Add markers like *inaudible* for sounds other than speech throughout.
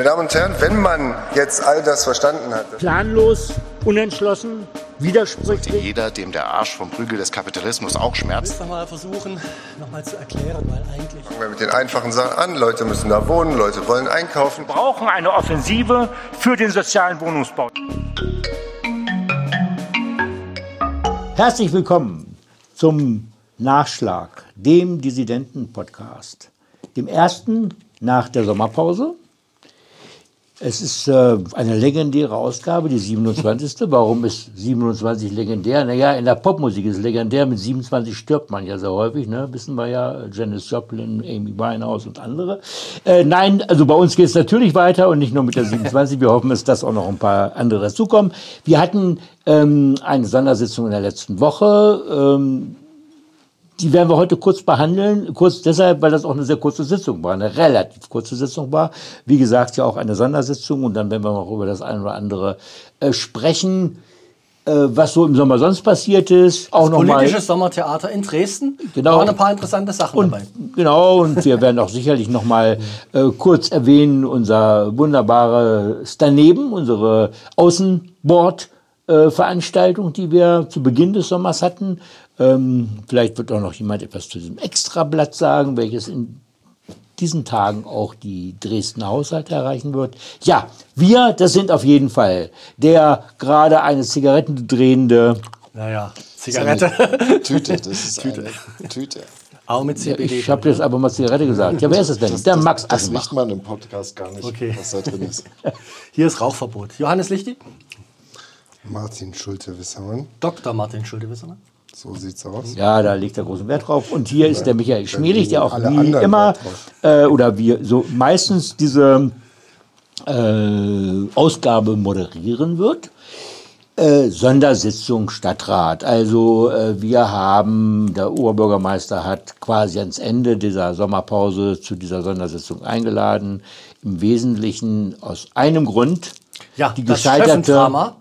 Meine Damen und Herren, wenn man jetzt all das verstanden hat. Planlos, unentschlossen, widersprüchlich. Jeder, dem der Arsch vom Prügel des Kapitalismus auch schmerzt. Ich will mal versuchen, nochmal zu erklären, weil eigentlich. Fangen wir mit den einfachen Sachen an. Leute müssen da wohnen, Leute wollen einkaufen. Wir brauchen eine Offensive für den sozialen Wohnungsbau. Herzlich willkommen zum Nachschlag, dem Dissidenten-Podcast. Dem ersten nach der Sommerpause. Es ist äh, eine legendäre Ausgabe, die 27. Warum ist 27 legendär? Naja, in der Popmusik ist legendär. Mit 27 stirbt man ja sehr häufig. Ne? Wissen wir ja. Janis Joplin, Amy Winehouse und andere. Äh, nein, also bei uns geht es natürlich weiter und nicht nur mit der 27. Wir hoffen, dass auch noch ein paar andere dazukommen. Wir hatten ähm, eine Sondersitzung in der letzten Woche. Ähm, die werden wir heute kurz behandeln. Kurz deshalb, weil das auch eine sehr kurze Sitzung war, eine relativ kurze Sitzung war. Wie gesagt, ja auch eine Sondersitzung und dann werden wir noch über das eine oder andere äh, sprechen. Äh, was so im Sommer sonst passiert ist. Auch das noch politische mal, Sommertheater in Dresden. Genau. Da waren ein paar interessante Sachen und, dabei. Genau, und wir werden auch sicherlich noch mal *laughs* äh, kurz erwähnen, unser wunderbares Daneben, unsere Außenbordveranstaltung, die wir zu Beginn des Sommers hatten. Ähm, vielleicht wird auch noch jemand etwas zu diesem Extrablatt sagen, welches in diesen Tagen auch die Dresdner Haushalte erreichen wird. Ja, wir, das sind auf jeden Fall der gerade eine Zigaretten drehende. Naja, Zigarette. *laughs* Tüte, das ist Tüte. eine Tüte. Auch mit Ja, CBD. ich habe jetzt aber mal Zigarette gesagt. Ja, wer ist es denn? Das, der das, Max das Achenbach. riecht man im Podcast gar nicht, Okay. was da drin ist. *laughs* Hier ist Rauchverbot. Johannes Lichti, Martin Schulte-Wissermann. Dr. Martin Schulte-Wissener. So sieht's aus. Ja, da legt er großen Wert drauf. Und hier ist der Michael Schmelig, der auch wie immer äh, oder wie so meistens diese äh, Ausgabe moderieren wird. Äh, Sondersitzung Stadtrat. Also äh, wir haben, der Oberbürgermeister hat quasi ans Ende dieser Sommerpause zu dieser Sondersitzung eingeladen. Im Wesentlichen aus einem Grund. Ja, die das gescheiterte Schöffendrama.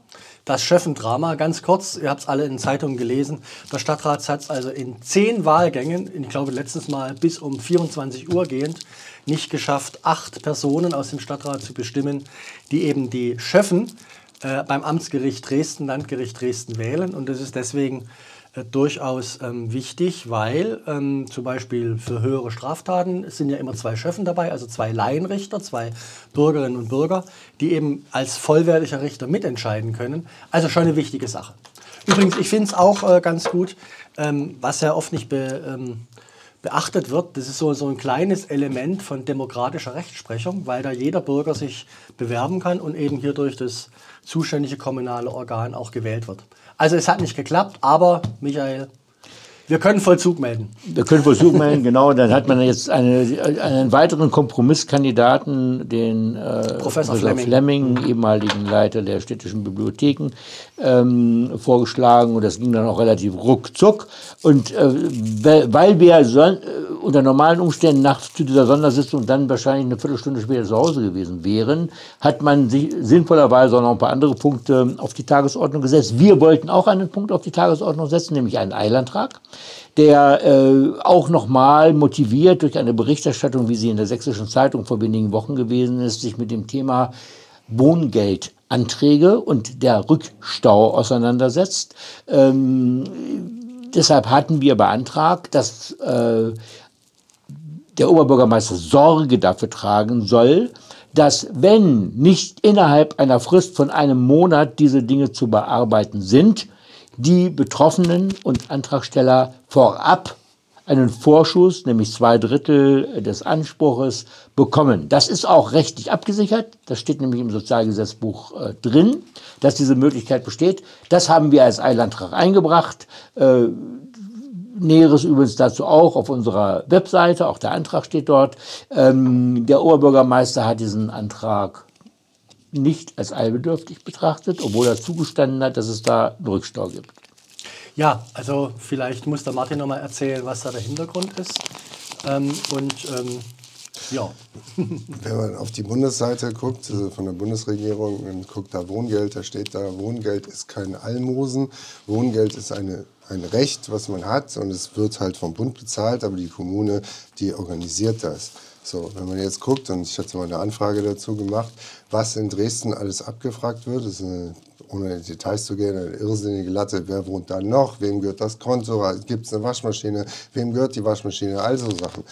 Das Schöffendrama, ganz kurz, ihr habt es alle in Zeitungen gelesen. Der Stadtrat hat es also in zehn Wahlgängen, ich glaube letztes Mal bis um 24 Uhr gehend, nicht geschafft, acht Personen aus dem Stadtrat zu bestimmen, die eben die Schöffen äh, beim Amtsgericht Dresden, Landgericht Dresden wählen. Und das ist deswegen durchaus ähm, wichtig, weil ähm, zum Beispiel für höhere Straftaten sind ja immer zwei Schöffen dabei, also zwei Laienrichter, zwei Bürgerinnen und Bürger, die eben als vollwertiger Richter mitentscheiden können. Also schon eine wichtige Sache. Übrigens, ich finde es auch äh, ganz gut, ähm, was ja oft nicht be, ähm, beachtet wird, das ist so, so ein kleines Element von demokratischer Rechtsprechung, weil da jeder Bürger sich bewerben kann und eben hier durch das zuständige kommunale Organ auch gewählt wird. Also es hat nicht geklappt, aber Michael, wir können Vollzug melden. Wir können Versuch melden, genau. Dann hat man jetzt eine, einen weiteren Kompromisskandidaten, den äh, Professor Fleming. ehemaligen Leiter der städtischen Bibliotheken, ähm, vorgeschlagen. Und das ging dann auch relativ ruckzuck. Und äh, weil wir son äh, unter normalen Umständen nach zu dieser Sondersitzung dann wahrscheinlich eine Viertelstunde später zu Hause gewesen wären, hat man sich sinnvollerweise auch noch ein paar andere Punkte auf die Tagesordnung gesetzt. Wir wollten auch einen Punkt auf die Tagesordnung setzen, nämlich einen Eilantrag der äh, auch nochmal motiviert durch eine Berichterstattung, wie sie in der Sächsischen Zeitung vor wenigen Wochen gewesen ist, sich mit dem Thema Wohngeldanträge und der Rückstau auseinandersetzt. Ähm, deshalb hatten wir beantragt, dass äh, der Oberbürgermeister Sorge dafür tragen soll, dass wenn nicht innerhalb einer Frist von einem Monat diese Dinge zu bearbeiten sind, die Betroffenen und Antragsteller vorab einen Vorschuss, nämlich zwei Drittel des Anspruches, bekommen. Das ist auch rechtlich abgesichert. Das steht nämlich im Sozialgesetzbuch äh, drin, dass diese Möglichkeit besteht. Das haben wir als Eilantrag eingebracht. Äh, Näheres übrigens dazu auch auf unserer Webseite, auch der Antrag steht dort. Ähm, der Oberbürgermeister hat diesen Antrag nicht als eilbedürftig betrachtet, obwohl er zugestanden hat, dass es da einen Rückstau gibt. Ja, also vielleicht muss der Martin nochmal erzählen, was da der Hintergrund ist. Ähm, und ähm, ja, *laughs* Wenn man auf die Bundesseite guckt, also von der Bundesregierung, und guckt da Wohngeld, da steht da, Wohngeld ist kein Almosen. Wohngeld ist eine, ein Recht, was man hat und es wird halt vom Bund bezahlt, aber die Kommune, die organisiert das. So, wenn man jetzt guckt, und ich hatte mal eine Anfrage dazu gemacht, was in Dresden alles abgefragt wird, das ist eine, ohne in Details zu gehen, eine irrsinnige Latte. Wer wohnt da noch? Wem gehört das Konto? Gibt es eine Waschmaschine? Wem gehört die Waschmaschine? Also Sachen.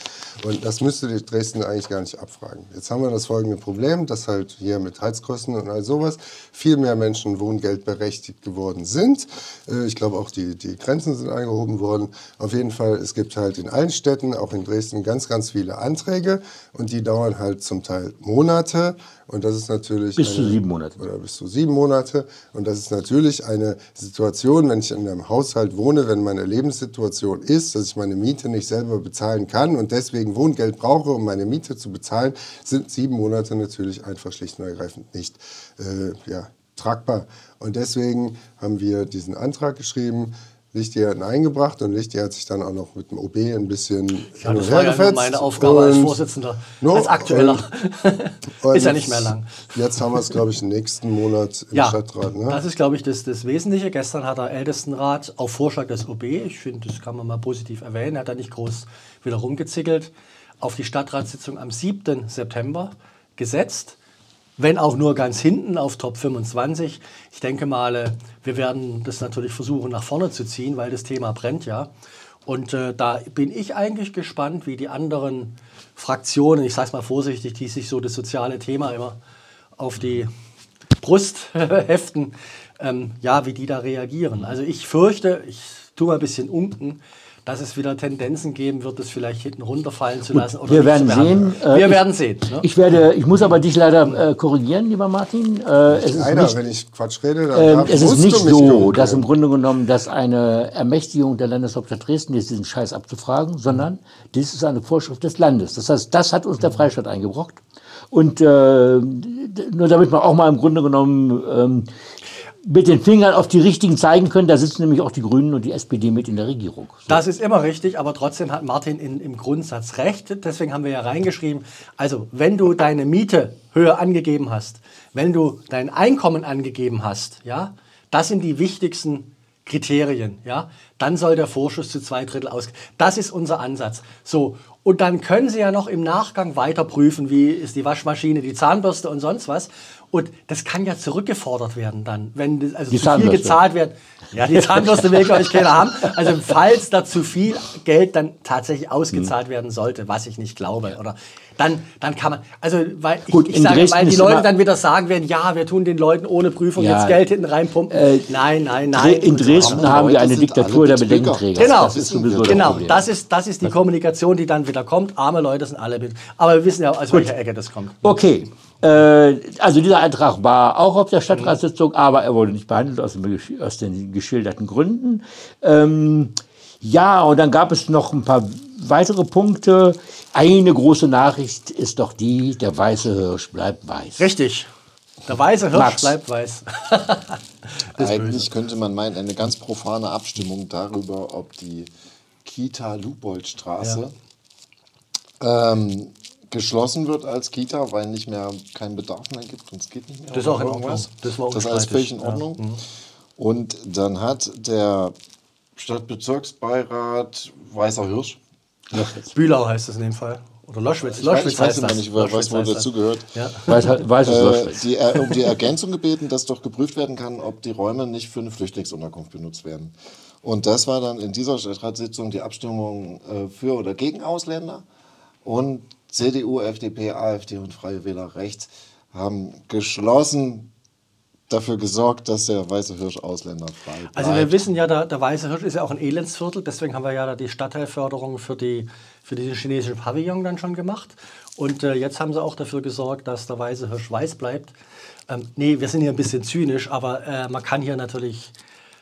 Und das müsste die Dresden eigentlich gar nicht abfragen. Jetzt haben wir das folgende Problem, dass halt hier mit Heizkosten und all sowas viel mehr Menschen wohngeldberechtigt geworden sind. Äh, Ich glaube auch die, die Grenzen sind eingehoben worden. Auf jeden Fall, es gibt halt in allen Städten, auch in Dresden, ganz, ganz viele Anträge und die dauern halt zum Teil Monate. Und das ist natürlich. Bis zu eine- sieben Monate. Oder bis zu sieben Monate. Und das ist natürlich eine Situation, wenn ich in einem Haushalt wohne, wenn meine Lebenssituation ist, dass ich meine Miete nicht selber bezahlen kann und deswegen Wohngeld brauche, um meine Miete zu bezahlen, sind sieben Monate natürlich einfach schlicht und ergreifend nicht äh, ja, tragbar. Und deswegen haben wir diesen Antrag geschrieben. Lichti hat ihn eingebracht und Lichti hat sich dann auch noch mit dem OB ein bisschen Ja, hin das und war her ja gefetzt. meine Aufgabe als Vorsitzender, No, als Aktueller. und *laughs* ist ja nicht mehr lang. Jetzt haben wir es, glaube ich, nächsten Monat im Ja, Stadtrat. Ne? das ist, glaube ich, das, das Wesentliche. Gestern hat der Ältestenrat auf Vorschlag des OB, ich finde, das kann man mal positiv erwähnen, hat er nicht groß wieder rumgezickelt, auf die Stadtratssitzung am 7. September gesetzt. Wenn auch nur ganz hinten auf Top 25. Ich denke mal, äh, wir werden das natürlich versuchen nach vorne zu ziehen, weil das Thema brennt ja. Und äh, da bin ich eigentlich gespannt, wie die anderen Fraktionen, ich sage es mal vorsichtig, die sich so das soziale Thema immer auf die Brust *laughs* heften, ähm, ja, wie die da reagieren. Also ich fürchte, ich tue mal ein bisschen unken, dass es wieder Tendenzen geben wird, das vielleicht hinten runterfallen zu lassen. Oder wir werden sehen. Äh, wir ich- werden sehen. Ne? Ich, werde, ich muss aber dich leider äh, korrigieren, lieber Martin. Äh, es ist Einer, nicht, wenn ich Quatsch rede, dann darf- es ist nicht so, dass im Grunde genommen das eine Ermächtigung der Landeshauptstadt Dresden ist, diesen Scheiß abzufragen, sondern dies ist eine Vorschrift des Landes. Das heißt, das hat uns der Freistaat eingebrockt. Und äh, nur damit wir auch mal im Grunde genommen ähm, mit den Fingern auf die Richtigen zeigen können, da sitzen nämlich auch die Grünen und die SPD mit in der Regierung. So. Das ist immer richtig, aber trotzdem hat Martin in, im Grundsatz recht. Deswegen haben wir ja reingeschrieben, also wenn du deine Miete höher angegeben hast, wenn du dein Einkommen angegeben hast, ja, das sind die wichtigsten Kriterien, ja, dann soll der Vorschuss zu zwei Drittel aus. Das ist unser Ansatz. So. Und dann können Sie ja noch im Nachgang weiter prüfen, wie ist die Waschmaschine, die Zahnbürste und sonst was. Und das kann ja zurückgefordert werden dann, wenn das, also Die zu viel gezahlt wird. Ja, die *laughs* Zahnbürste will glaube ich keiner haben. Also falls da zu viel Geld dann tatsächlich ausgezahlt werden sollte, was ich nicht glaube, oder dann, dann kann man, also weil ich, Gut, ich sage, Dresden weil die Leute dann wieder sagen werden, ja, wir tun den Leuten ohne Prüfung Ja. jetzt Geld hinten reinpumpen. Äh, nein, nein, nein. in Dresden Leute haben wir eine Diktatur der. Bedenkenträger. Genau, das ist sowieso genau, das ist, das ist die Kommunikation, die dann wieder kommt. Arme Leute sind alle mit. Aber wir wissen ja, aus welcher Ecke das kommt. Okay. Äh, also dieser Antrag war auch auf der Stadtratssitzung, aber er wurde nicht behandelt aus, dem, aus den geschilderten Gründen. Ähm, ja, und dann gab es noch ein paar weitere Punkte. Eine große Nachricht ist doch die, der weiße Hirsch bleibt weiß. Richtig. Der weiße Hirsch Max. bleibt weiß. *laughs* Eigentlich könnte man meinen, eine ganz profane Abstimmung darüber, ob die Kita Luboldstraße ähm, geschlossen wird als Kita, weil nicht mehr keinen Bedarf mehr gibt und es geht nicht mehr. Das ist auch in Ordnung. irgendwas. Das war das ist alles völlig in Ordnung. Und dann hat der Stadtbezirksbeirat Weißer Hirsch, Bühlau heißt es in dem Fall. Oder Loschwitz. ich weiß, Loschwitz ich weiß heißt immer das. nicht, was Loschwitz wohl heißt dazu das. gehört, Ja. Weiß, weißes äh, Hirsch. die, äh, um die Ergänzung gebeten, dass doch geprüft werden kann, ob die Räume nicht für eine Flüchtlingsunterkunft benutzt werden. Und das war dann in dieser Stadtratssitzung die Abstimmung äh, für oder gegen Ausländer. Und CDU, FDP, AfD und Freie Wähler Rechts haben geschlossen dafür gesorgt, dass der Weiße Hirsch ausländerfrei bleibt. Also wir wissen ja, der, der Weiße Hirsch ist ja auch ein Elendsviertel, deswegen haben wir ja da die Stadtteilförderung für, die, für diesen chinesischen Pavillon dann schon gemacht. Und äh, jetzt haben sie auch dafür gesorgt, dass der Weiße Hirsch weiß bleibt. Ähm, nee, wir sind hier ein bisschen zynisch, aber äh, man kann hier natürlich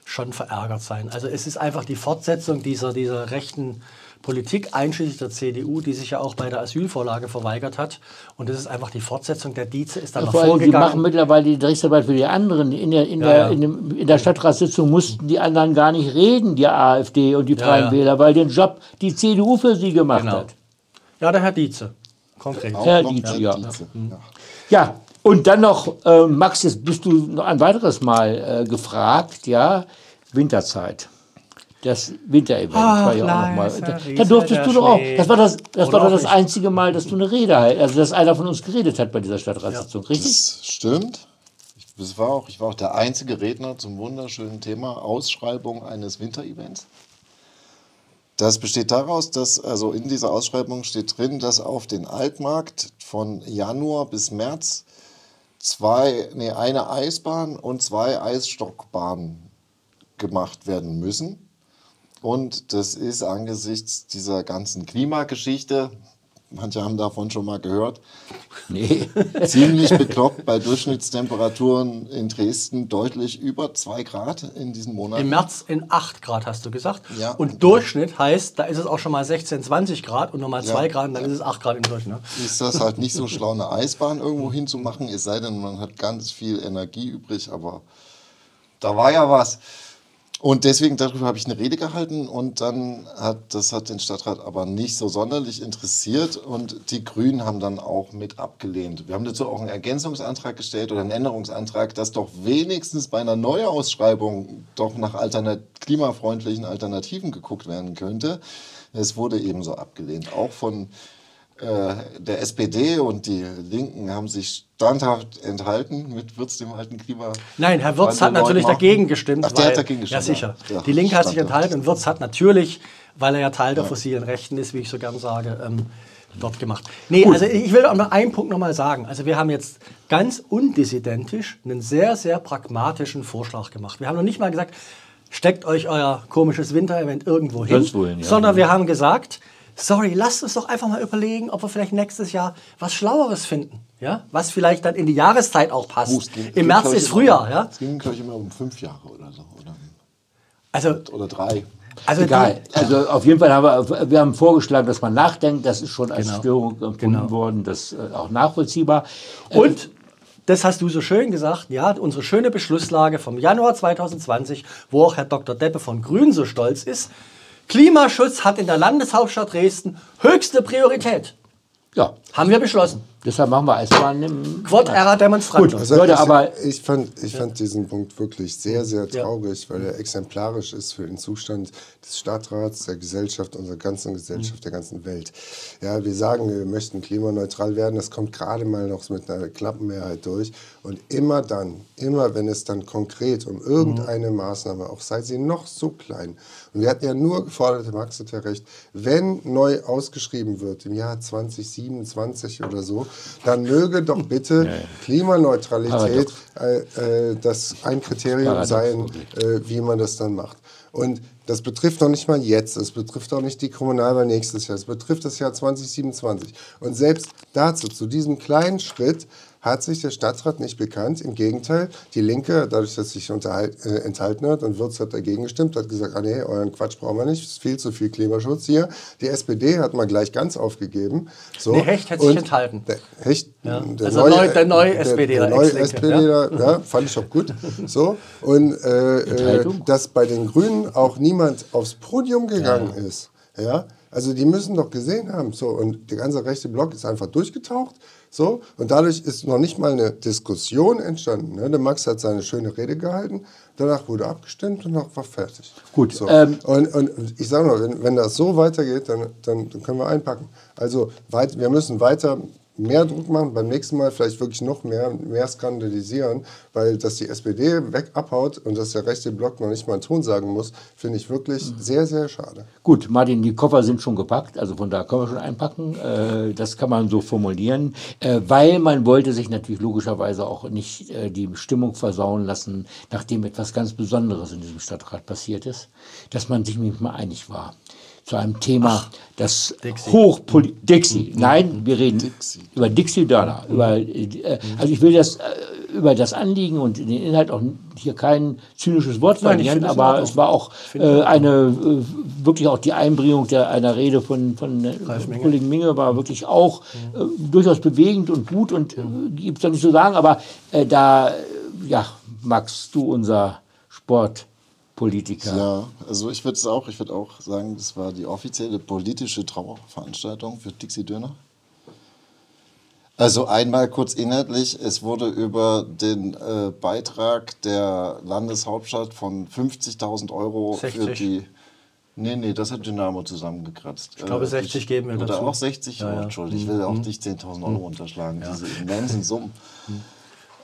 schon verärgert sein. Also es ist einfach die Fortsetzung dieser, dieser rechten Politik, einschließlich der CDU, die sich ja auch bei der Asylvorlage verweigert hat. Und das ist einfach die Fortsetzung. Der Dietze ist dann noch Vor allem, die vorgegangen. machen mittlerweile die Gerichtsarbeit für die anderen. In der, in, Ja, der, ja. In, dem, in der Stadtratssitzung mussten die anderen gar nicht reden, die AfD und die Ja, Freien ja. Wähler, weil den Job die CDU für sie gemacht Genau. hat. Ja, der Herr Dietze. Konkret. Auch Herr Dietze, ja. Dietze, ja. Ja, und dann noch, äh, Max, jetzt bist du noch ein weiteres Mal äh, gefragt, ja, Winterzeit. Das Winterevent. Ach, war ja auch noch mal. leiser, Da, da durftest du doch auch. Das war das, das, Oder war das nicht. einzige Mal, dass du eine Rede halt, also dass einer von uns geredet hat bei dieser Stadtratssitzung, richtig? Das stimmt. Ich, das war auch, ich war auch der einzige Redner zum wunderschönen Thema Ausschreibung eines Winterevents. Das besteht daraus, dass also in dieser Ausschreibung steht drin, dass auf den Altmarkt von Januar bis März zwei, nee, eine Eisbahn und zwei Eisstockbahnen gemacht werden müssen. Und das ist angesichts dieser ganzen Klimageschichte, manche haben davon schon mal gehört, *laughs* Nee. *laughs* ziemlich bekloppt bei Durchschnittstemperaturen in Dresden deutlich über 2 Grad in diesen Monaten. Im März in 8 Grad, hast du gesagt. Ja. Und Durchschnitt heißt, da ist es auch schon mal 16, 20 Grad und nochmal 2 Ja. Grad, und dann ist es 8 Grad im Durchschnitt. Ne? ist das halt nicht so *laughs* schlau, eine Eisbahn irgendwo hinzumachen, es sei denn, man hat ganz viel Energie übrig, aber da war ja was. Und deswegen darüber habe ich eine Rede gehalten und dann hat das hat den Stadtrat aber nicht so sonderlich interessiert und die Grünen haben dann auch mit abgelehnt. Wir haben dazu auch einen Ergänzungsantrag gestellt oder einen Änderungsantrag, dass doch wenigstens bei einer Neuausschreibung doch nach alternat klimafreundlichen Alternativen geguckt werden könnte. Es wurde ebenso abgelehnt, auch von der SPD und die Linken haben sich standhaft enthalten mit Würz, dem alten Klima. Nein, Herr Wirz hat natürlich dagegen gestimmt. Ach, der weil, hat dagegen gestimmt. Ja, sicher. Ja, Die Linke hat sich enthalten und Wirz hat natürlich, weil er ja Teil der fossilen Rechten ist, wie ich so gern sage, ähm, dort gemacht. Nee, also ich will auch noch einen Punkt noch mal sagen. Also wir haben jetzt ganz undissidentisch einen sehr, sehr pragmatischen Vorschlag gemacht. Wir haben noch nicht mal gesagt, steckt euch euer komisches Winterevent irgendwo hin, wohin, ja. sondern wir haben gesagt, sorry, lasst uns doch einfach mal überlegen, ob wir vielleicht nächstes Jahr was Schlaueres finden. Ja? Was vielleicht dann in die Jahreszeit auch passt. Oh, ging- Im ging, März ist immer Frühjahr. um- Ja? Es ging, glaube ich, immer um fünf Jahre oder so. Oder, Also, oder drei. also Egal. Also auf jeden Fall haben wir, wir haben vorgeschlagen, dass man nachdenkt. Das ist schon als Genau. Störung empfunden Genau. worden. Das ist auch nachvollziehbar. Die, und das hast du so schön gesagt, ja, unsere schöne Beschlusslage vom Januar 2020, wo auch Herr Dr. Deppe von Grün so stolz ist. Klimaschutz hat in der Landeshauptstadt Dresden höchste Priorität. ja, Haben wir beschlossen. Deshalb machen wir Eisbahn im. Quod era demonstrandum. Gut. Also Leute, ich, aber- ich fand, ich fand diesen Punkt wirklich sehr, sehr Ja. traurig, weil er exemplarisch ist für den Zustand des Stadtrats, der Gesellschaft, unserer ganzen Gesellschaft, der ganzen Welt. Ja, wir sagen, wir möchten klimaneutral werden, das kommt gerade mal noch mit einer knappen Mehrheit durch. Und immer dann, immer wenn es dann konkret um irgendeine Maßnahme, auch sei sie noch so klein, und wir hatten ja nur gefordert, Max hat ja recht, wenn neu ausgeschrieben wird im Jahr 2027 oder so, dann möge doch bitte Klimaneutralität äh, äh, das ein Kriterium sein, äh, wie man das dann macht. Und das betrifft doch nicht mal jetzt, es betrifft auch nicht die Kommunalwahl nächstes Jahr, es betrifft das Jahr 2027. Und selbst dazu, zu diesem kleinen Schritt, hat sich der Stadtrat nicht bekannt. Im Gegenteil, die Linke, dadurch, dass sich unterhalt, äh, enthalten hat und Wirz hat dagegen gestimmt, hat gesagt, ah nee, euren Quatsch brauchen wir nicht, es ist viel zu viel Klimaschutz hier. Die SPD hat mal gleich ganz aufgegeben. So. Nee, Hecht hat sich Und enthalten. Der Hecht, Ja. der Also neue, neu- der neue der- SPDler, der neue Ex-Linke, SPDler, ja. fand ich auch gut. *laughs* So. Und äh, äh, dass bei den Grünen auch niemand aufs Podium gegangen ist. Ja, also die müssen doch gesehen haben. So, und der ganze rechte Block ist einfach durchgetaucht. So, und dadurch ist noch nicht mal eine Diskussion entstanden. Ne? Der Max hat seine schöne Rede gehalten, danach wurde abgestimmt und danach war fertig. Gut, So. ähm, und, und ich sage mal, wenn, wenn das so weitergeht, dann, dann, dann können wir einpacken. Also weit, wir müssen weiter mehr Druck machen, beim nächsten Mal vielleicht wirklich noch mehr, mehr skandalisieren, weil dass die SPD weg abhaut und dass der rechte Block noch nicht mal einen Ton sagen muss, finde ich wirklich sehr, sehr schade. Gut, Martin, die Koffer sind schon gepackt, also von da können wir schon einpacken. Äh, das kann man so formulieren, äh, weil man wollte sich natürlich logischerweise auch nicht äh, die Stimmung versauen lassen, nachdem etwas ganz Besonderes in diesem Stadtrat passiert ist, dass man sich nicht mal einig war zu einem Thema, das hochpoli Dixie. Nein, wir reden über Dixie Dörner. Über, äh, also ich will das äh, über das Anliegen und den Inhalt auch hier kein zynisches Wort verlieren, aber es war auch äh, eine äh, wirklich auch die Einbringung der, einer Rede von, von äh. Kollegen Minge war wirklich auch äh, durchaus bewegend und gut und gibt es doch nicht zu sagen, aber äh, da, ja, Max, du unser Sportpolitiker. Ja, also ich würde es auch, ich würde auch sagen, das war die offizielle politische Trauerveranstaltung für Dixie Döner. Also einmal kurz inhaltlich, es wurde über den äh, Beitrag der Landeshauptstadt von 50.000 Euro für 60. die Nee, nee, das hat Dynamo zusammengekratzt. Ich glaube, 60 geben wir Oder dazu. auch 60? Ja, oh, ja. Entschuldigung, ich will auch nicht 10.000 Euro unterschlagen, diese immensen Summen.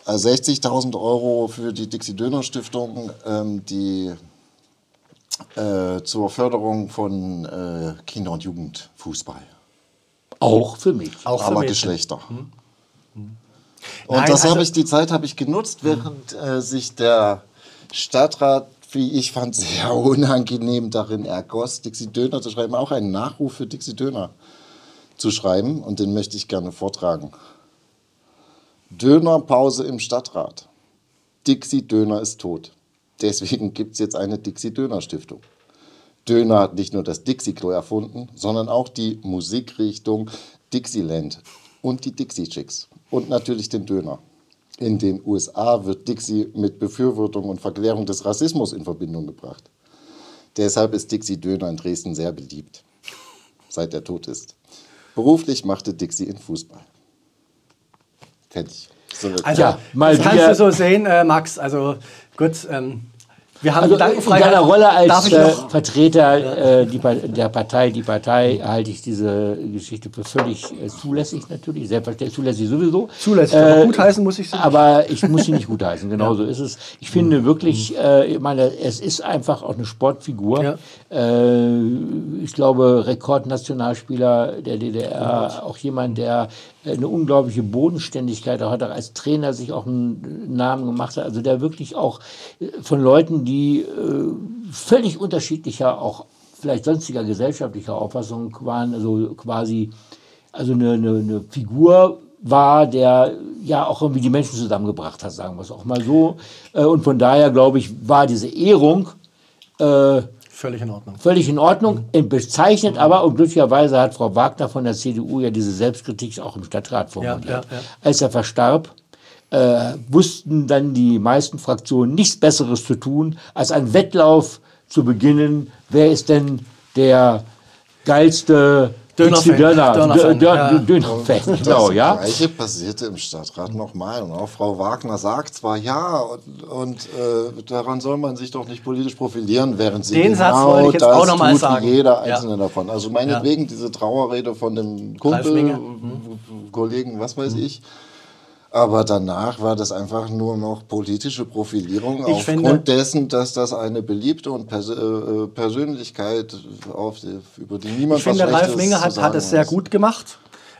Also 60.000 Euro für die Dixie-Döner-Stiftung, ähm, die äh, zur Förderung von äh, Kinder- und Jugendfußball. Auch für mich. Auch für aber Mädchen. Geschlechter. Und Nein, das also- habe ich, die Zeit habe ich genutzt, während äh, sich der Stadtrat, wie ich fand, sehr *laughs* unangenehm darin ergoss, Dixie Döner zu schreiben, auch einen Nachruf für Dixie Döner zu schreiben. Und den möchte ich gerne vortragen. Dönerpause im Stadtrat. Dixie Döner ist tot. Deswegen gibt es jetzt eine Dixie Döner Stiftung. Döner hat nicht nur das Dixie-Klo erfunden, sondern auch die Musikrichtung Dixieland und die Dixie Chicks und natürlich den Döner. In den USA wird Dixie mit Befürwortung und Verklärung des Rassismus in Verbindung gebracht. Deshalb ist Dixie Döner in Dresden sehr beliebt, seit er tot ist. Beruflich machte Dixie in Fußball. Fertig. So Also, Ja, mal das kannst du so sehen, äh, Max. Also, gut, ähm, wir haben Also in Gedankenfreiheit. deiner Rolle als äh? Vertreter äh, die, der Partei, die Partei, halte ich diese Geschichte für völlig äh, zulässig natürlich, selbstverständlich zulässig sowieso. Zulässig, aber gutheißen muss ich sie nicht. Aber ich muss sie nicht gutheißen, genau so ist es. Ich finde wirklich, äh, ich meine, es ist einfach auch eine Sportfigur. Ja. Äh, ich glaube, Rekordnationalspieler der DDR, auch jemand, der äh, eine unglaubliche Bodenständigkeit auch hat, auch als Trainer sich auch einen Namen gemacht. Also der wirklich auch äh, von Leuten, die äh, völlig unterschiedlicher, auch vielleicht sonstiger gesellschaftlicher Auffassung waren, also quasi also eine, eine, eine Figur war, der ja auch irgendwie die Menschen zusammengebracht hat, sagen wir es auch mal so. Äh, Und von daher, glaube ich, war diese Ehrung äh, Völlig in Ordnung. völlig in Ordnung, äh, bezeichnet aber, und glücklicherweise hat Frau Wagner von der CDU ja diese Selbstkritik auch im Stadtrat formuliert. Ja, ja, ja. Als er verstarb, äh, wussten dann die meisten Fraktionen nichts Besseres zu tun, als einen Wettlauf zu beginnen. Wer ist denn der geilste Dixie Döner, Dönerfan, Dö- Dö- ja. Das genau, ja. Gleiche passierte im Stadtrat nochmal. Und auch Frau Wagner sagt zwar ja, und, und äh, daran soll man sich doch nicht politisch profilieren, während sie Den Satz genau wollte ich jetzt das auch noch mal tut, sagen. jeder Ja. einzelne davon. Also meinetwegen diese Trauerrede von dem Kumpel, Kollegen, was weiß ich. Aber danach war das einfach nur noch politische Profilierung Ich aufgrund finde- dessen, dass das eine beliebte und Pers äh, Persönlichkeit, auf die, über die niemand Ich finde, was Ralf Minge hat, hat es sehr gut gemacht.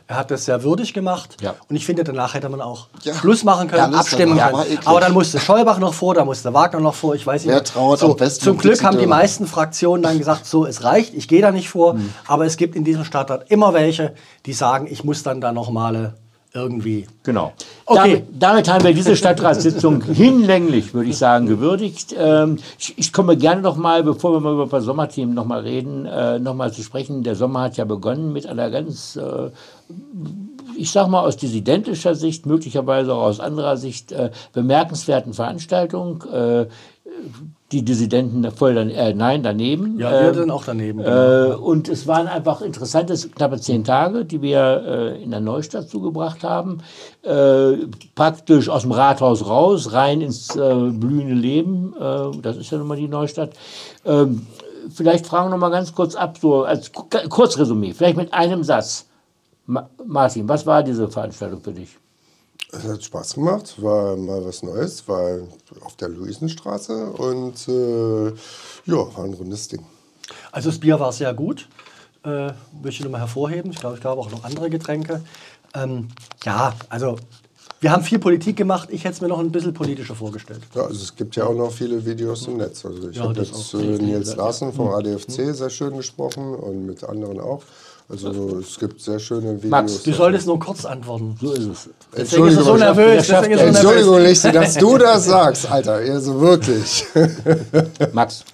Er hat es sehr würdig gemacht. Ja. Und ich finde, danach hätte man auch Ja. Schluss machen können, Ja, abstimmen können. Aber dann musste Scholbach noch vor, da musste Wagner noch vor, ich weiß nicht. Wer mehr. trauert so, am besten Zum um Glück haben die meisten Fraktionen dann gesagt, so, es reicht, ich gehe da nicht vor. Hm. Aber es gibt in diesem Stadtrat immer welche, die sagen, ich muss dann da noch mal irgendwie. Genau. Okay. Damit, damit haben wir diese Stadtratssitzung *laughs* hinlänglich, würde ich sagen, gewürdigt. Ähm, ich, ich komme gerne noch mal, bevor wir mal über ein paar Sommerthemen noch mal reden, äh, noch mal zu sprechen. Der Sommer hat ja begonnen mit einer ganz, äh, ich sag mal aus dissidentischer Sicht, möglicherweise auch aus anderer Sicht, äh, bemerkenswerten Veranstaltung. Äh, die Dissidenten voll dann, äh, nein, daneben. Ja, wir Ähm, sind auch daneben. genau. äh, und es waren einfach interessante, knappe zehn Tage, die wir äh, in der Neustadt zugebracht haben. Äh, praktisch aus dem Rathaus raus, rein ins äh, blühende Leben. Äh, das ist ja nun mal die Neustadt. Ähm, vielleicht fragen wir noch mal ganz kurz ab, so als Ku- Kurzresümee, vielleicht mit einem Satz. Ma Martin, was war diese Veranstaltung für dich? Es hat Spaß gemacht, war mal was Neues, war auf der Luisenstraße und äh, ja, war ein rundes Ding. Also das Bier war sehr gut. Äh, möchte ich nochmal hervorheben. Ich glaube, es gab auch noch andere Getränke. Ähm, ja, also wir haben viel Politik gemacht. Ich hätte es mir noch ein bisschen politischer vorgestellt. Ja, also es gibt ja auch noch viele Videos im Netz. Also ich Ja, habe jetzt auch. äh, Nils Ja. Larsen vom ADFC sehr schön gesprochen und mit anderen auch. Also es gibt sehr schöne Videos. Max, Du solltest nur kurz antworten. So ist es. Deswegen ist er so nervös. Deswegen ist er so Entschuldigung, nervös. Lichti, dass du das *laughs* sagst, Alter. Also wirklich. *laughs* Max,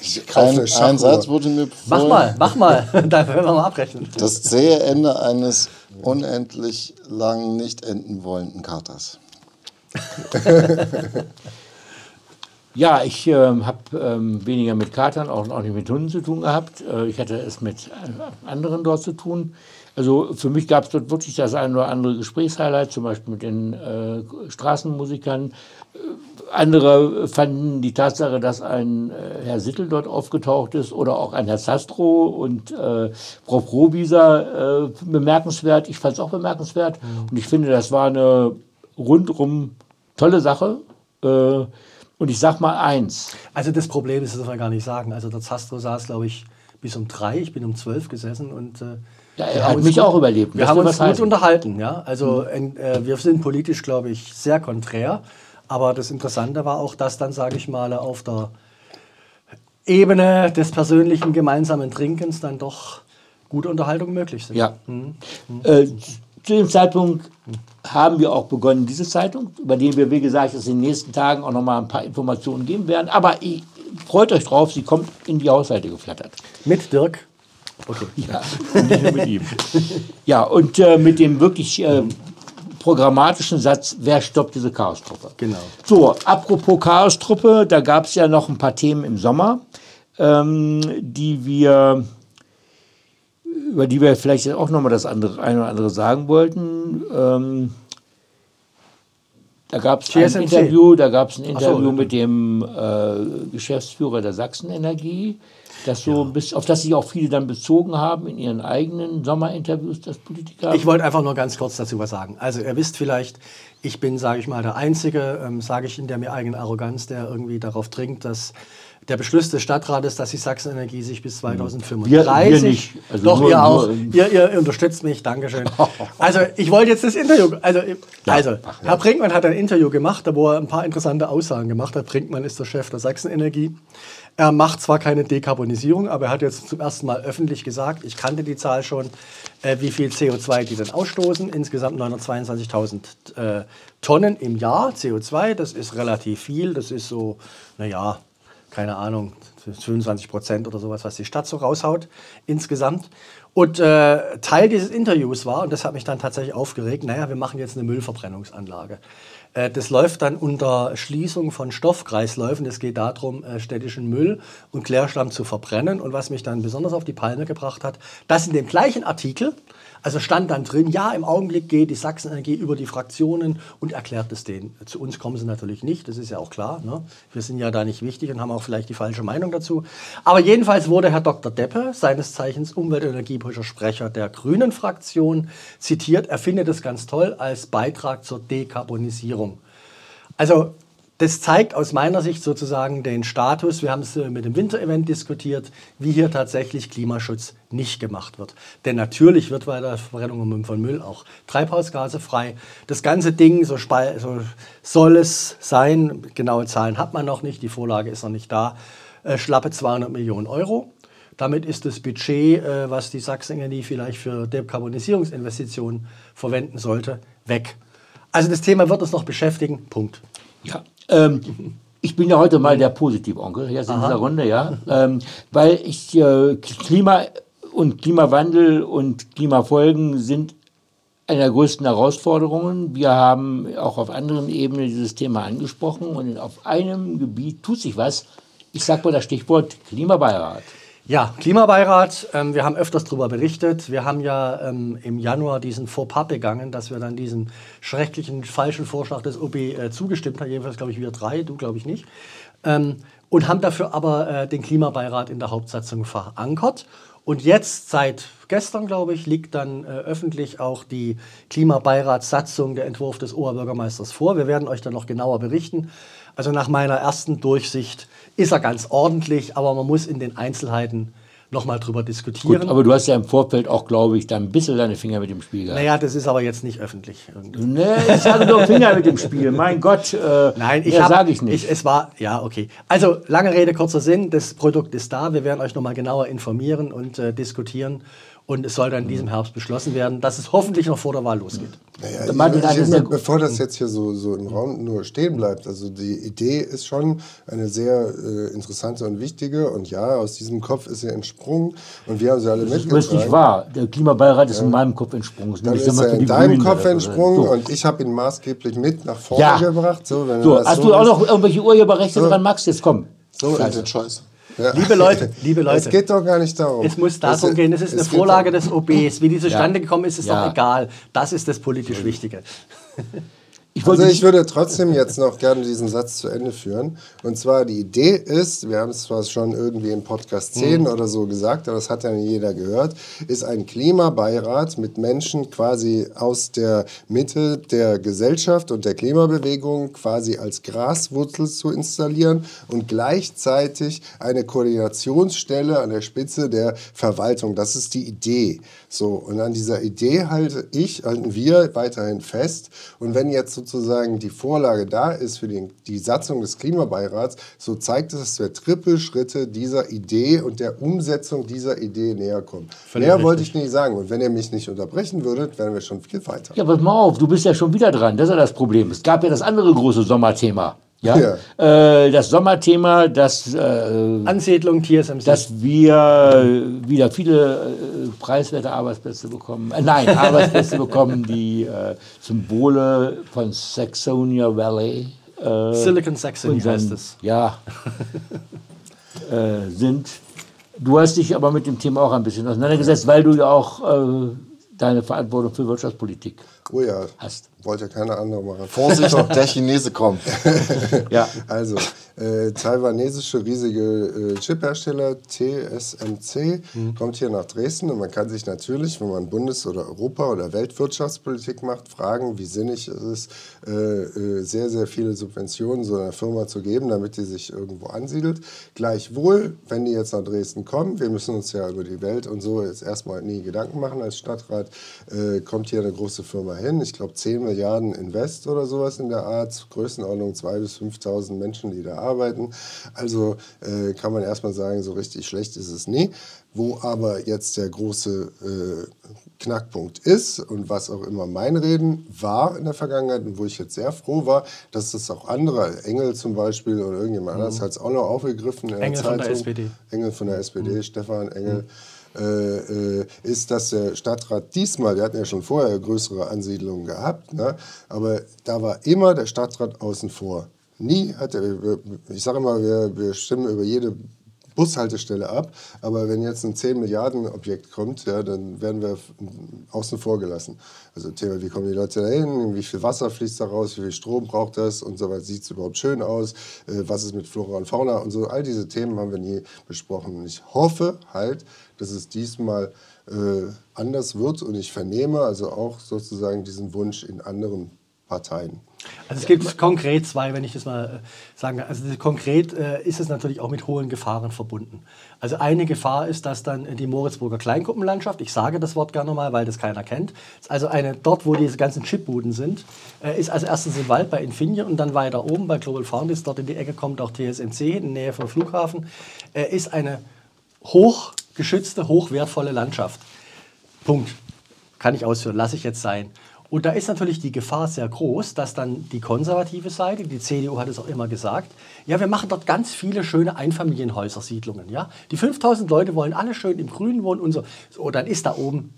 Ich kauf Ein. Satz wurde mir Mach mal, mach mal. *laughs* Dann werden wir mal abrechnen. Das zähe Ende eines unendlich lang nicht enden wollenden Katers. Ja, ich ähm, habe ähm, weniger mit Katern, auch, auch nicht mit Hunden zu tun gehabt. Äh, ich hatte es mit äh, anderen dort zu tun. Also für mich gab es dort wirklich das ein oder andere Gesprächshighlight, zum Beispiel mit den äh, Straßenmusikern. Äh, andere fanden die Tatsache, dass ein äh, Herr Sittel dort aufgetaucht ist oder auch ein Herr Sastro und äh, Frau Probieser äh, bemerkenswert. Ich fand es auch bemerkenswert und ich finde, das war eine rundum tolle Sache. Und ich sag mal eins. Also das Problem ist, das darf man gar nicht sagen. Also der Zastro saß, glaube ich, bis um drei. Ich bin um zwölf gesessen und äh, Ja, er hat mich gut- auch überlebt. Wir Das haben uns gut unterhalten, ja. Also en- äh, wir sind politisch, glaube ich, sehr konträr. Aber das Interessante war auch, dass dann, sage ich mal, auf der Ebene des persönlichen gemeinsamen Trinkens dann doch gute Unterhaltungen möglich sind. Ja. Äh, zu dem Zeitpunkt haben wir auch begonnen, diese Zeitung, über die wir, wie gesagt, es in den nächsten Tagen auch noch mal ein paar Informationen geben werden. Aber ich, freut euch drauf, sie kommt in die Haushalte geflattert. Mit Dirk. Okay. Ja, und nicht nur mit ihm. *laughs* Ja, und äh, mit dem wirklich äh, programmatischen Satz, wer stoppt diese Chaostruppe? Genau. So, apropos Chaostruppe, da gab es ja noch ein paar Themen im Sommer, ähm, die wir, über die wir vielleicht auch noch mal das andere, eine oder andere sagen wollten. Ähm, da gab es ein. Interview, da gab es ein so, Interview ja. mit dem äh, Geschäftsführer der Sachsenenergie, das so bis, auf das sich auch viele dann bezogen haben in ihren eigenen Sommerinterviews, das Politiker. Ich wollte einfach nur ganz kurz dazu was sagen. Also ihr wisst vielleicht, ich bin, sage ich mal, der Einzige, ähm, sage ich in der mir eigenen Arroganz, der irgendwie darauf dringt, dass der Beschluss des Stadtrates, dass die Sachsenenergie sich bis 2035... Wir- wir nicht. Also doch, nur- ihr auch. nur- ihr, ihr unterstützt mich, Dankeschön. *laughs* Also ich wollte jetzt das Interview... Also, also Herr Brinkmann hat ein Interview gemacht, wo er ein paar interessante Aussagen gemacht hat. Brinkmann ist der Chef der Sachsenenergie. Er macht zwar keine Dekarbonisierung, aber er hat jetzt zum ersten Mal öffentlich gesagt, ich kannte die Zahl schon, äh, wie viel CO2 die denn ausstoßen. Insgesamt 922.000 äh, Tonnen im Jahr CO2. Das ist relativ viel. Das ist so, naja, keine Ahnung, 25 Prozent oder sowas, was die Stadt so raushaut insgesamt. Und äh, Teil dieses Interviews war, und das hat mich dann tatsächlich aufgeregt, naja, wir machen jetzt eine Müllverbrennungsanlage. Äh, das läuft dann unter Schließung von Stoffkreisläufen. Es geht darum, äh, städtischen Müll und Klärschlamm zu verbrennen. Und was mich dann besonders auf die Palme gebracht hat, dass in dem gleichen Artikel, also stand dann drin, ja, im Augenblick geht die Sachsenenergie über die Fraktionen und erklärt es denen. Zu uns kommen sie natürlich nicht, das ist ja auch klar. Ne? Wir sind ja da nicht wichtig und haben auch vielleicht die falsche Meinung dazu. Aber jedenfalls wurde Herr Dr. Deppe, seines Zeichens Umwelt- und Energiepolitischer Sprecher der Grünen Fraktion, zitiert, er findet es ganz toll als Beitrag zur Dekarbonisierung. Also das zeigt aus meiner Sicht sozusagen den Status, wir haben es äh, mit dem Winterevent diskutiert, wie hier tatsächlich Klimaschutz nicht gemacht wird. Denn natürlich wird bei der Verbrennung von Müll auch Treibhausgase frei. Das ganze Ding, so, so soll es sein, genaue Zahlen hat man noch nicht, die Vorlage ist noch nicht da, äh, schlappe 200 Millionen Euro. Damit ist das Budget, äh, was die Sachsenenergie vielleicht für Dekarbonisierungsinvestitionen verwenden sollte, weg. Also das Thema wird uns noch beschäftigen. Punkt. Ja, ähm, ich bin ja heute mal der Positivonkel jetzt in dieser Runde, ja, ähm, weil ich äh, Klima und Klimawandel und Klimafolgen sind eine der größten Herausforderungen. Wir haben auch auf anderen Ebenen dieses Thema angesprochen und auf einem Gebiet tut sich was. Ich sage mal das Stichwort Klimabeirat. Ja, Klimabeirat, ähm, wir haben öfters darüber berichtet. Wir haben ja ähm, im Januar diesen Fauxpas begangen, dass wir dann diesem schrecklichen, falschen Vorschlag des OB äh, zugestimmt haben. Jedenfalls, glaube ich, wir drei, du, glaube ich, nicht. Ähm, und haben dafür aber äh, den Klimabeirat in der Hauptsatzung verankert. Und jetzt, seit gestern, glaube ich, liegt dann äh, öffentlich auch die Klimabeiratssatzung, der Entwurf des Oberbürgermeisters vor. Wir werden euch dann noch genauer berichten. Also nach meiner ersten Durchsicht ist er ganz ordentlich, aber man muss in den Einzelheiten nochmal drüber diskutieren. Gut, aber du hast ja im Vorfeld auch, glaube ich, da ein bisschen deine Finger mit dem Spiel gehabt. naja, das ist aber jetzt nicht öffentlich. irgendwie. Nee, ich sage nur Finger mit dem Spiel. Mein Gott, äh, Nein, ich habe, sage ich nicht. es war, ja, okay. Also, lange Rede, kurzer Sinn. Das Produkt ist da. Wir werden euch nochmal genauer informieren und äh, diskutieren. Und es soll dann in diesem Herbst beschlossen werden, dass es hoffentlich noch vor der Wahl losgeht. Naja, Martin, ich, eine ich, sehr- bevor das jetzt hier so, so im Raum nur stehen bleibt, also die Idee ist schon eine sehr äh, interessante und wichtige und ja, aus diesem Kopf ist sie entsprungen und wir haben sie alle Das ist mitgetragen. nicht wahr. Der Klimabeirat ist in meinem Kopf entsprungen. Das Dann ist er in deinem Grünen Kopf so. entsprungen So. und ich habe ihn maßgeblich mit nach vorne Ja. gebracht. So, wenn So, das hast so du auch ist. noch irgendwelche Urheberrechte dran, Max? Jetzt komm. So ist es. Scheiße. Ja. Liebe Leute, liebe Es Leute. geht doch gar nicht darum. Es muss darum Es- gehen, es ist eine es geht Vorlage des OBs. Wie die zustande gekommen ist, ist Ja. doch egal. Das ist das politisch Wichtige. *laughs* Ich also ich würde trotzdem jetzt noch gerne diesen Satz zu Ende führen. Und zwar die Idee ist, wir haben es zwar schon irgendwie im Podcast 10 Mhm. oder so gesagt, aber das hat ja nicht jeder gehört, ist ein Klimabeirat mit Menschen quasi aus der Mitte der Gesellschaft und der Klimabewegung quasi als Graswurzel zu installieren und gleichzeitig eine Koordinationsstelle an der Spitze der Verwaltung. Das ist die Idee. So, und an dieser Idee halte ich, halten wir weiterhin fest. Und wenn jetzt sozusagen die Vorlage da ist für den, die Satzung des Klimabeirats, so zeigt es, dass wir Trippelschritte dieser Idee und der Umsetzung dieser Idee näher kommen. Völlig Mehr wollte ich nicht sagen. Und wenn ihr mich nicht unterbrechen würdet, wären wir schon viel weiter. Ja, pass mal auf, du bist ja schon wieder dran. Das ist ja das Problem. Es gab ja das andere große Sommerthema. Ja? Äh, das Sommerthema, das, äh, Ansiedlung TSMC. dass wir äh, wieder viele äh, preiswerte Arbeitsplätze bekommen. Äh, nein, *laughs* Arbeitsplätze bekommen, die äh, Symbole von Saxonia Valley. Äh, Silicon Saxony unseren- heißt es. Ja. äh, sind. Du hast dich aber mit dem Thema auch ein bisschen auseinandergesetzt, weil du ja auch äh, deine Verantwortung für Wirtschaftspolitik Oh ja, hast. wollte keine andere machen. Vorsicht, *laughs* der Chinese kommt. *laughs* Ja. Also, äh, taiwanesische riesige äh, Chiphersteller TSMC kommt hier nach Dresden und man kann sich natürlich, wenn man Bundes- oder Europa- oder Weltwirtschaftspolitik macht, fragen, wie sinnig es ist, äh, äh, sehr, sehr viele Subventionen so einer Firma zu geben, damit die sich irgendwo ansiedelt. Gleichwohl, wenn die jetzt nach Dresden kommen, wir müssen uns ja über die Welt und so jetzt erstmal nie Gedanken machen als Stadtrat, äh, kommt hier eine große Firma hin. Ich glaube 10 Milliarden Invest oder sowas in der Art, Größenordnung 2.000 bis 5.000 Menschen, die da arbeiten. Also äh, kann man erstmal sagen, so richtig schlecht ist es nie. Wo aber jetzt der große äh, Knackpunkt ist und was auch immer mein Reden war in der Vergangenheit und wo ich jetzt sehr froh war, dass es auch andere, Engel zum Beispiel oder irgendjemand anderes hat es auch noch aufgegriffen in Mhm. Engel der von der Zeitung. SPD. Engel von der SPD, Stefan Engel, äh, äh, ist, dass der Stadtrat diesmal, wir hatten ja schon vorher größere Ansiedlungen gehabt, ne, aber da war immer der Stadtrat außen vor. Nie hat er, ich sage immer, wir, wir stimmen über jede Bushaltestelle ab, aber wenn jetzt ein 10 Milliarden Objekt kommt, ja, dann werden wir außen vor gelassen. Also Thema, wie kommen die Leute dahin, wie viel Wasser fließt da raus, wie viel Strom braucht das? Und so weiter, sieht es überhaupt schön aus, äh, was ist mit Flora und Fauna? Und so, all diese Themen haben wir nie besprochen. Und ich hoffe halt, dass es diesmal äh, anders wird. Und ich vernehme also auch sozusagen diesen Wunsch in anderen Parteien. Also es gibt konkret zwei, wenn ich das mal äh, sagen kann. Also konkret äh, ist es natürlich auch mit hohen Gefahren verbunden. Also eine Gefahr ist, dass dann die Moritzburger Kleingruppenlandschaft, ich sage das Wort gerne mal, weil das keiner kennt, ist also eine, dort, wo diese ganzen Chipbuden sind, äh, ist also erstens im Wald bei Infineon und dann weiter oben bei Global Foundries, dort in die Ecke kommt auch TSMC in der Nähe vom Flughafen, äh, ist eine hochgeschützte, hochwertvolle Landschaft. Punkt. Kann ich ausführen, lasse ich jetzt sein. Und da ist natürlich die Gefahr sehr groß, dass dann die konservative Seite, die CDU hat es auch immer gesagt, ja, wir machen dort ganz viele schöne Einfamilienhäusersiedlungen. Ja? Die 5000 Leute wollen alle schön im Grünen wohnen und so. So, dann ist da oben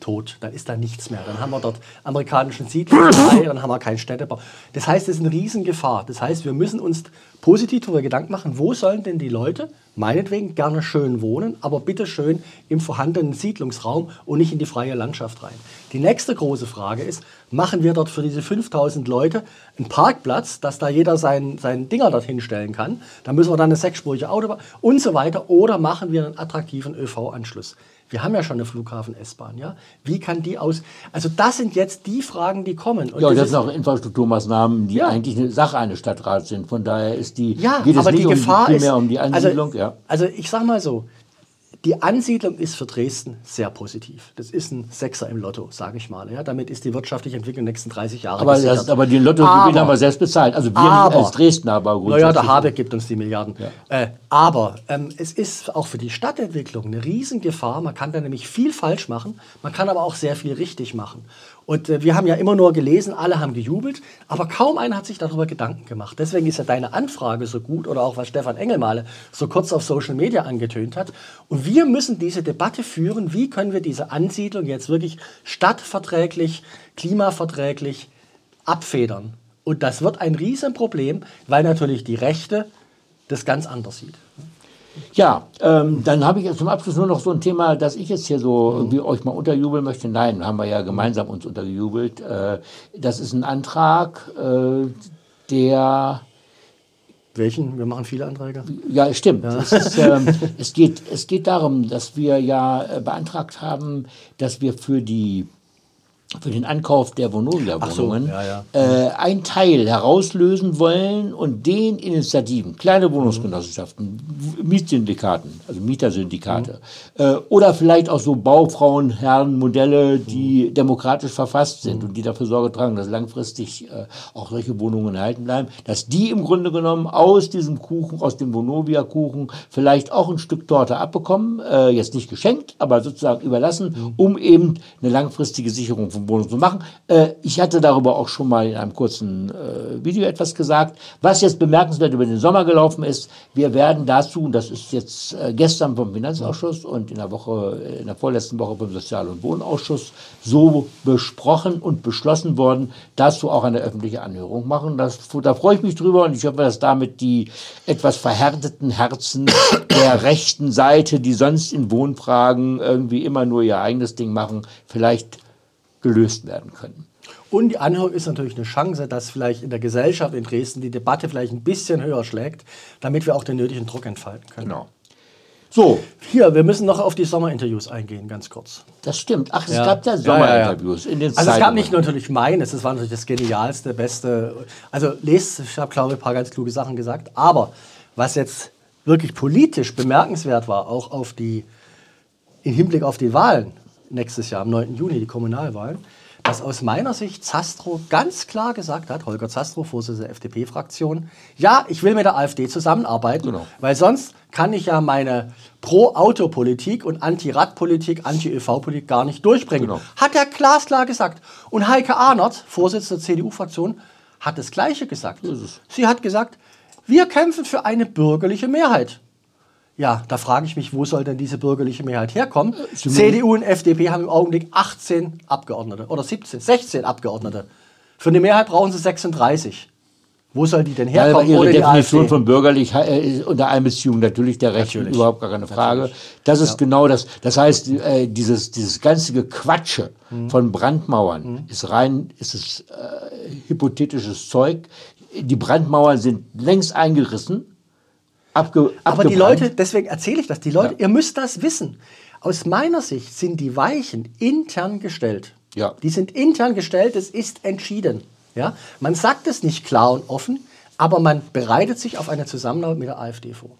tot, dann ist da nichts mehr. Dann haben wir dort amerikanischen Siedlungsbrei, dann haben wir keinen Städtebau. Das heißt, es ist eine Riesengefahr. Das heißt, wir müssen uns positiv darüber Gedanken machen, wo sollen denn die Leute, meinetwegen gerne schön wohnen, aber bitte schön im vorhandenen Siedlungsraum und nicht in die freie Landschaft rein. Die nächste große Frage ist, machen wir dort für diese 5000 Leute einen Parkplatz, dass da jeder seinen, seinen Dinger dorthin stellen kann, da müssen wir dann eine sechsspurige Autobahn und so weiter, oder machen wir einen attraktiven ÖV-Anschluss. Wir haben ja schon eine Flughafen-S-Bahn, ja? Wie kann die aus... Also das sind jetzt die Fragen, die kommen. Und Ja, das das sind auch Infrastrukturmaßnahmen, die Ja. eigentlich eine Sache eines Stadtrats sind. Von daher ist die, Ja, geht es aber nicht die um, Gefahr primär ist, um die Ansiedlung. Also, ja. also ich sag mal so, die Ansiedlung ist für Dresden sehr positiv. Das ist ein Sechser im Lotto, sage ich mal. Ja, damit ist die wirtschaftliche Entwicklung in den nächsten 30 Jahre Aber, gesichert. das, aber den Lottogewinn Aber- haben wir selbst bezahlt. Also wir aber, als Dresdner, aber Naja, grundsätzlich. der Habeck gibt uns die Milliarden. Äh, aber ähm, es ist auch für die Stadtentwicklung eine Riesengefahr. Man kann da nämlich viel falsch machen, man kann aber auch sehr viel richtig machen. Und äh, wir haben ja immer nur gelesen, alle haben gejubelt, aber kaum einer hat sich darüber Gedanken gemacht. Deswegen ist ja deine Anfrage so gut oder auch was Stefan Engelmale so kurz auf Social Media angetönt hat. Und wir müssen diese Debatte führen, wie können wir diese Ansiedlung jetzt wirklich stadtverträglich, klimaverträglich abfedern. Und das wird ein Riesenproblem, weil natürlich die Rechte das ganz anders sieht. Ja, ähm, dann habe ich jetzt zum Abschluss nur noch so ein Thema, das ich jetzt hier so irgendwie euch mal unterjubeln möchte. Nein, haben wir ja gemeinsam uns untergejubelt. Äh, das ist ein Antrag, äh, der Welchen? Wir machen viele Anträge. Ja, stimmt. Es, ist, ähm, es, geht, es geht darum, dass wir ja äh, beantragt haben, dass wir für die für den Ankauf der Ach so, Vonovia-Wohnungen ja, ja. äh, einen Teil herauslösen wollen und den Initiativen, kleine Wohnungsgenossenschaften, Mietsyndikaten, also Mietersyndikate, äh, oder vielleicht auch so Baufrauenherrenmodelle, die demokratisch verfasst sind und die dafür Sorge tragen, dass langfristig äh, auch solche Wohnungen erhalten bleiben, dass die im Grunde genommen aus diesem Kuchen, aus dem Vonovia-Kuchen, vielleicht auch ein Stück Torte abbekommen, äh, jetzt nicht geschenkt, aber sozusagen überlassen, um eben eine langfristige Sicherung Wohnungen zu machen. Äh, ich hatte darüber auch schon mal in einem kurzen äh, Video etwas gesagt. Was jetzt bemerkenswert über den Sommer gelaufen ist, wir werden dazu, und das ist jetzt äh, gestern vom Finanzausschuss und in der Woche, äh, in der vorletzten Woche vom Sozial- und Wohnausschuss so besprochen und beschlossen worden, dazu auch eine öffentliche Anhörung machen. Das, da freue ich mich drüber und ich hoffe, dass damit die etwas verhärteten Herzen *coughs* der rechten Seite, die sonst in Wohnfragen irgendwie immer nur ihr eigenes Ding machen, vielleicht gelöst werden können. Und die Anhörung ist natürlich eine Chance, dass vielleicht in der Gesellschaft in Dresden die Debatte vielleicht ein bisschen höher schlägt, damit wir auch den nötigen Druck entfalten können. Genau. So, Hier, wir müssen noch auf die Sommerinterviews eingehen, ganz kurz. das stimmt. Ach, es Ja. gab ja Ja, ja, ja. Sommerinterviews in den Also es gab nicht nur natürlich meines, es war natürlich das genialste, beste. Also lest, ich habe glaube ich ein paar ganz kluge Sachen gesagt, aber was jetzt wirklich politisch bemerkenswert war, auch auf die im Hinblick auf die Wahlen nächstes Jahr am 9. Juni die Kommunalwahlen, dass aus meiner Sicht Zastro ganz klar gesagt hat, Holger Zastro, Vorsitzender der FDP-Fraktion, ja, ich will mit der AfD zusammenarbeiten, Genau. weil sonst kann ich ja meine Pro-Auto-Politik und Anti-Rad-Politik, Anti-ÖV-Politik gar nicht durchbringen. Genau. Hat er glasklar gesagt. Und Heike Arnert, Vorsitzende der CDU-Fraktion, hat das Gleiche gesagt. Sie hat gesagt, wir kämpfen für eine bürgerliche Mehrheit. Ja, da frage ich mich, wo soll denn diese bürgerliche Mehrheit herkommen? Sie- CDU und FDP haben im Augenblick 18 Abgeordnete oder 17, 16 Abgeordnete. Für eine Mehrheit brauchen sie 36. Wo soll die denn Ja, herkommen? Ihre ohne die Definition von bürgerlich äh, ist unter Einbeziehung natürlich der Natürlich. überhaupt gar keine Frage. Das ist genau das. Das heißt, äh, dieses, dieses ganze Gequatsche Mhm. von Brandmauern ist rein, ist es äh, hypothetisches Zeug. Die Brandmauern sind längst eingerissen. Abge, Aber die. Leute, deswegen erzähle ich das, die Leute, ihr müsst das wissen. Aus meiner Sicht sind die Weichen intern gestellt. Ja. Die sind intern gestellt, es ist entschieden. Ja? Man sagt es nicht klar und offen, aber man bereitet sich auf eine Zusammenarbeit mit der AfD vor.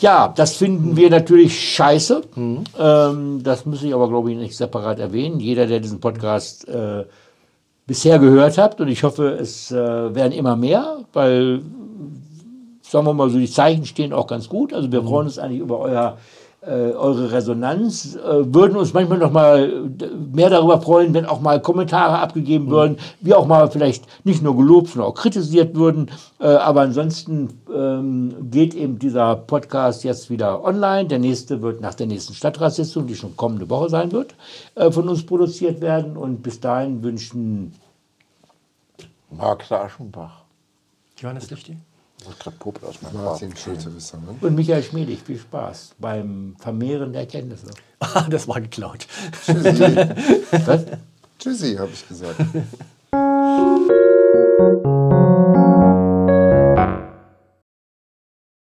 Ja, das finden wir natürlich scheiße. Ähm, das muss ich aber, glaube ich, nicht separat erwähnen. Jeder, der diesen Podcast äh, bisher gehört hat, und ich hoffe, es äh, werden immer mehr, weil, sagen wir mal so, die Zeichen stehen auch ganz gut. Also wir freuen uns eigentlich über euer, äh, eure Resonanz, äh, würden uns manchmal noch mal mehr darüber freuen, wenn auch mal Kommentare abgegeben würden, wie auch mal vielleicht nicht nur gelobt, sondern auch kritisiert würden. Äh, aber ansonsten ähm, geht eben dieser Podcast jetzt wieder online. Der nächste wird nach der nächsten Stadtratssitzung, die schon kommende Woche sein wird, äh, von uns produziert werden. Und bis dahin wünschen Marc Aschenbach. Johannes Lichti? Ich muss gerade Popel aus meinem Martin und Michael Schmedig viel Spaß beim Vermehren der Erkenntnisse. Ah, das war geklaut. Tschüssi. Was? *laughs* Tschüssi, habe ich gesagt. *laughs*